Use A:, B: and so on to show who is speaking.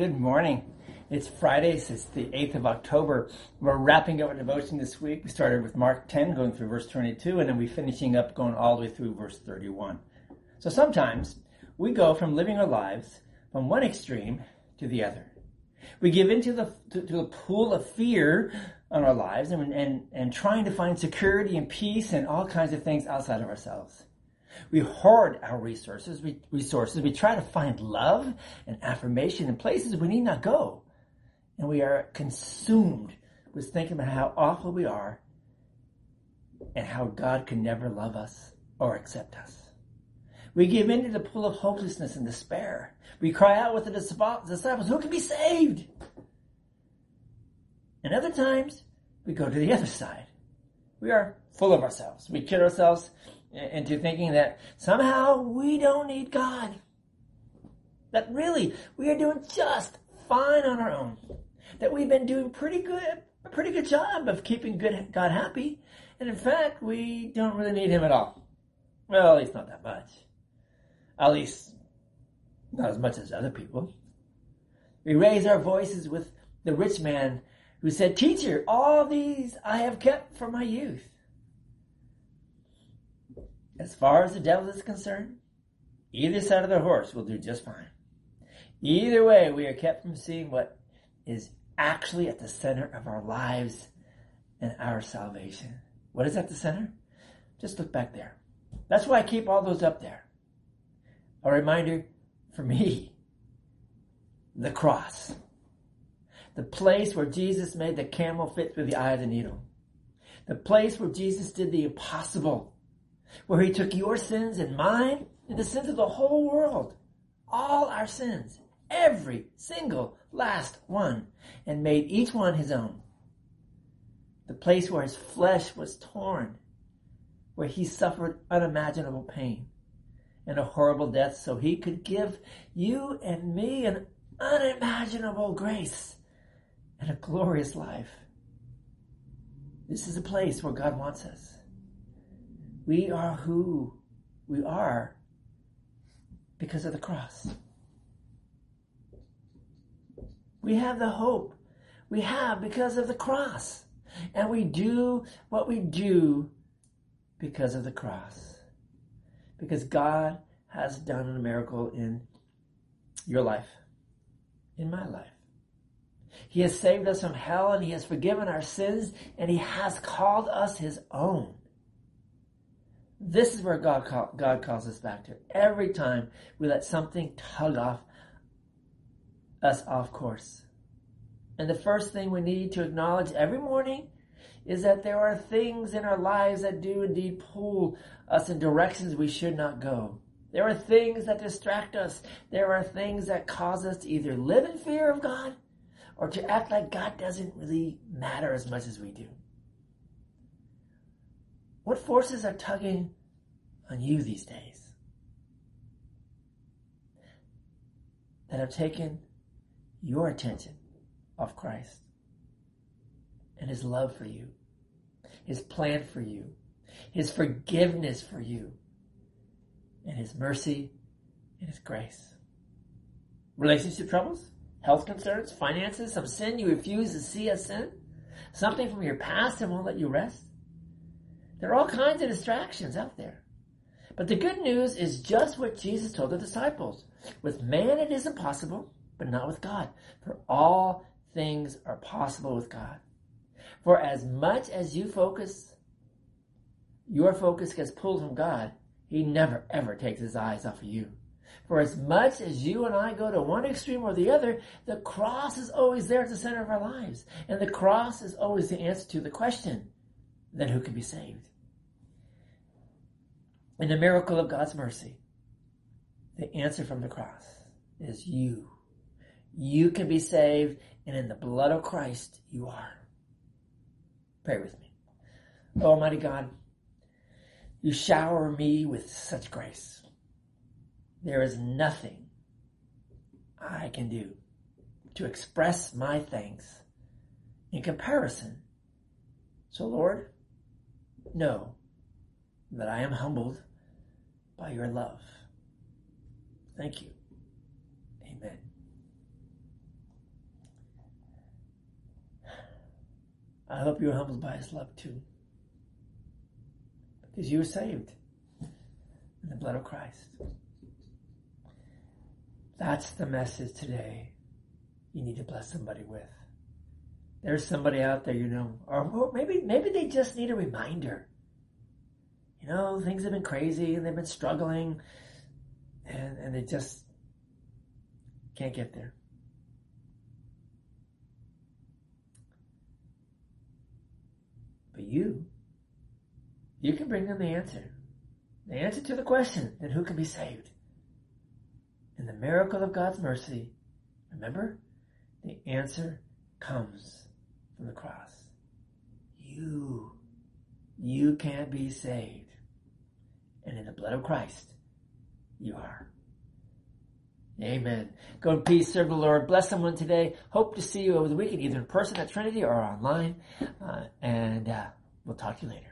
A: Good morning. It's Friday, so it's the 8th of October. We're wrapping up our devotion this week. We started with Mark 10, going through verse 22, and then we're finishing up going all the way through verse 31. So sometimes we go from living our lives from one extreme to the other. We give into the, to, to the pool of fear on our lives and, and, and trying to find security and peace and all kinds of things outside of ourselves. We hoard our resources. We, resources. We try to find love and affirmation in places we need not go. And we are consumed with thinking about how awful we are and how God can never love us or accept us. We give in to the pool of hopelessness and despair. We cry out with the disciples, who can be saved? And other times, we go to the other side. We are full of ourselves. We kid ourselves into thinking that somehow we don't need God. That really we are doing just fine on our own. That we've been doing pretty good, a pretty good job of keeping good God happy. And in fact, we don't really need Him at all. Well, at least not that much. At least not as much as other people. We raise our voices with the rich man who said, Teacher, all these I have kept from my youth. As far as the devil is concerned, either side of the horse will do just fine. Either way, we are kept from seeing what is actually at the center of our lives and our salvation. What is at the center? Just look back there. That's why I keep all those up there. A reminder for me the cross. The place where Jesus made the camel fit through the eye of the needle. The place where Jesus did the impossible where he took your sins and mine and the sins of the whole world, all our sins, every single last one, and made each one his own. The place where his flesh was torn, where he suffered unimaginable pain and a horrible death so he could give you and me an unimaginable grace and a glorious life. This is a place where God wants us. We are who we are because of the cross. We have the hope we have because of the cross. And we do what we do because of the cross. Because God has done a miracle in your life, in my life. He has saved us from hell and He has forgiven our sins and He has called us His own. This is where God, call, God calls us back to. Every time we let something tug off us off course. And the first thing we need to acknowledge every morning is that there are things in our lives that do indeed pull us in directions we should not go. There are things that distract us. There are things that cause us to either live in fear of God or to act like God doesn't really matter as much as we do. What forces are tugging on you these days that have taken your attention off Christ and His love for you, His plan for you, His forgiveness for you, and His mercy and His grace? Relationship troubles? Health concerns? Finances? Some sin you refuse to see as sin? Something from your past that won't let you rest? There are all kinds of distractions out there. But the good news is just what Jesus told the disciples. With man it is impossible, but not with God. For all things are possible with God. For as much as you focus, your focus gets pulled from God, He never ever takes His eyes off of you. For as much as you and I go to one extreme or the other, the cross is always there at the center of our lives. And the cross is always the answer to the question, then who can be saved? In the miracle of God's mercy, the answer from the cross is you. You can be saved, and in the blood of Christ, you are. Pray with me. Oh, Almighty God, you shower me with such grace. There is nothing I can do to express my thanks in comparison. So, Lord, know that I am humbled by your love. Thank you. Amen. I hope you're humbled by his love too. Because you were saved in the blood of Christ. That's the message today you need to bless somebody with. There's somebody out there you know, or maybe maybe they just need a reminder you know, things have been crazy and they've been struggling and, and they just can't get there. But you, you can bring them the answer. The answer to the question, then who can be saved? In the miracle of God's mercy, remember, the answer comes from the cross. You, you can't be saved. And in the blood of Christ, you are. Amen. Go in peace, serve the Lord, bless someone today. Hope to see you over the weekend, either in person at Trinity or online. Uh, and uh, we'll talk to you later.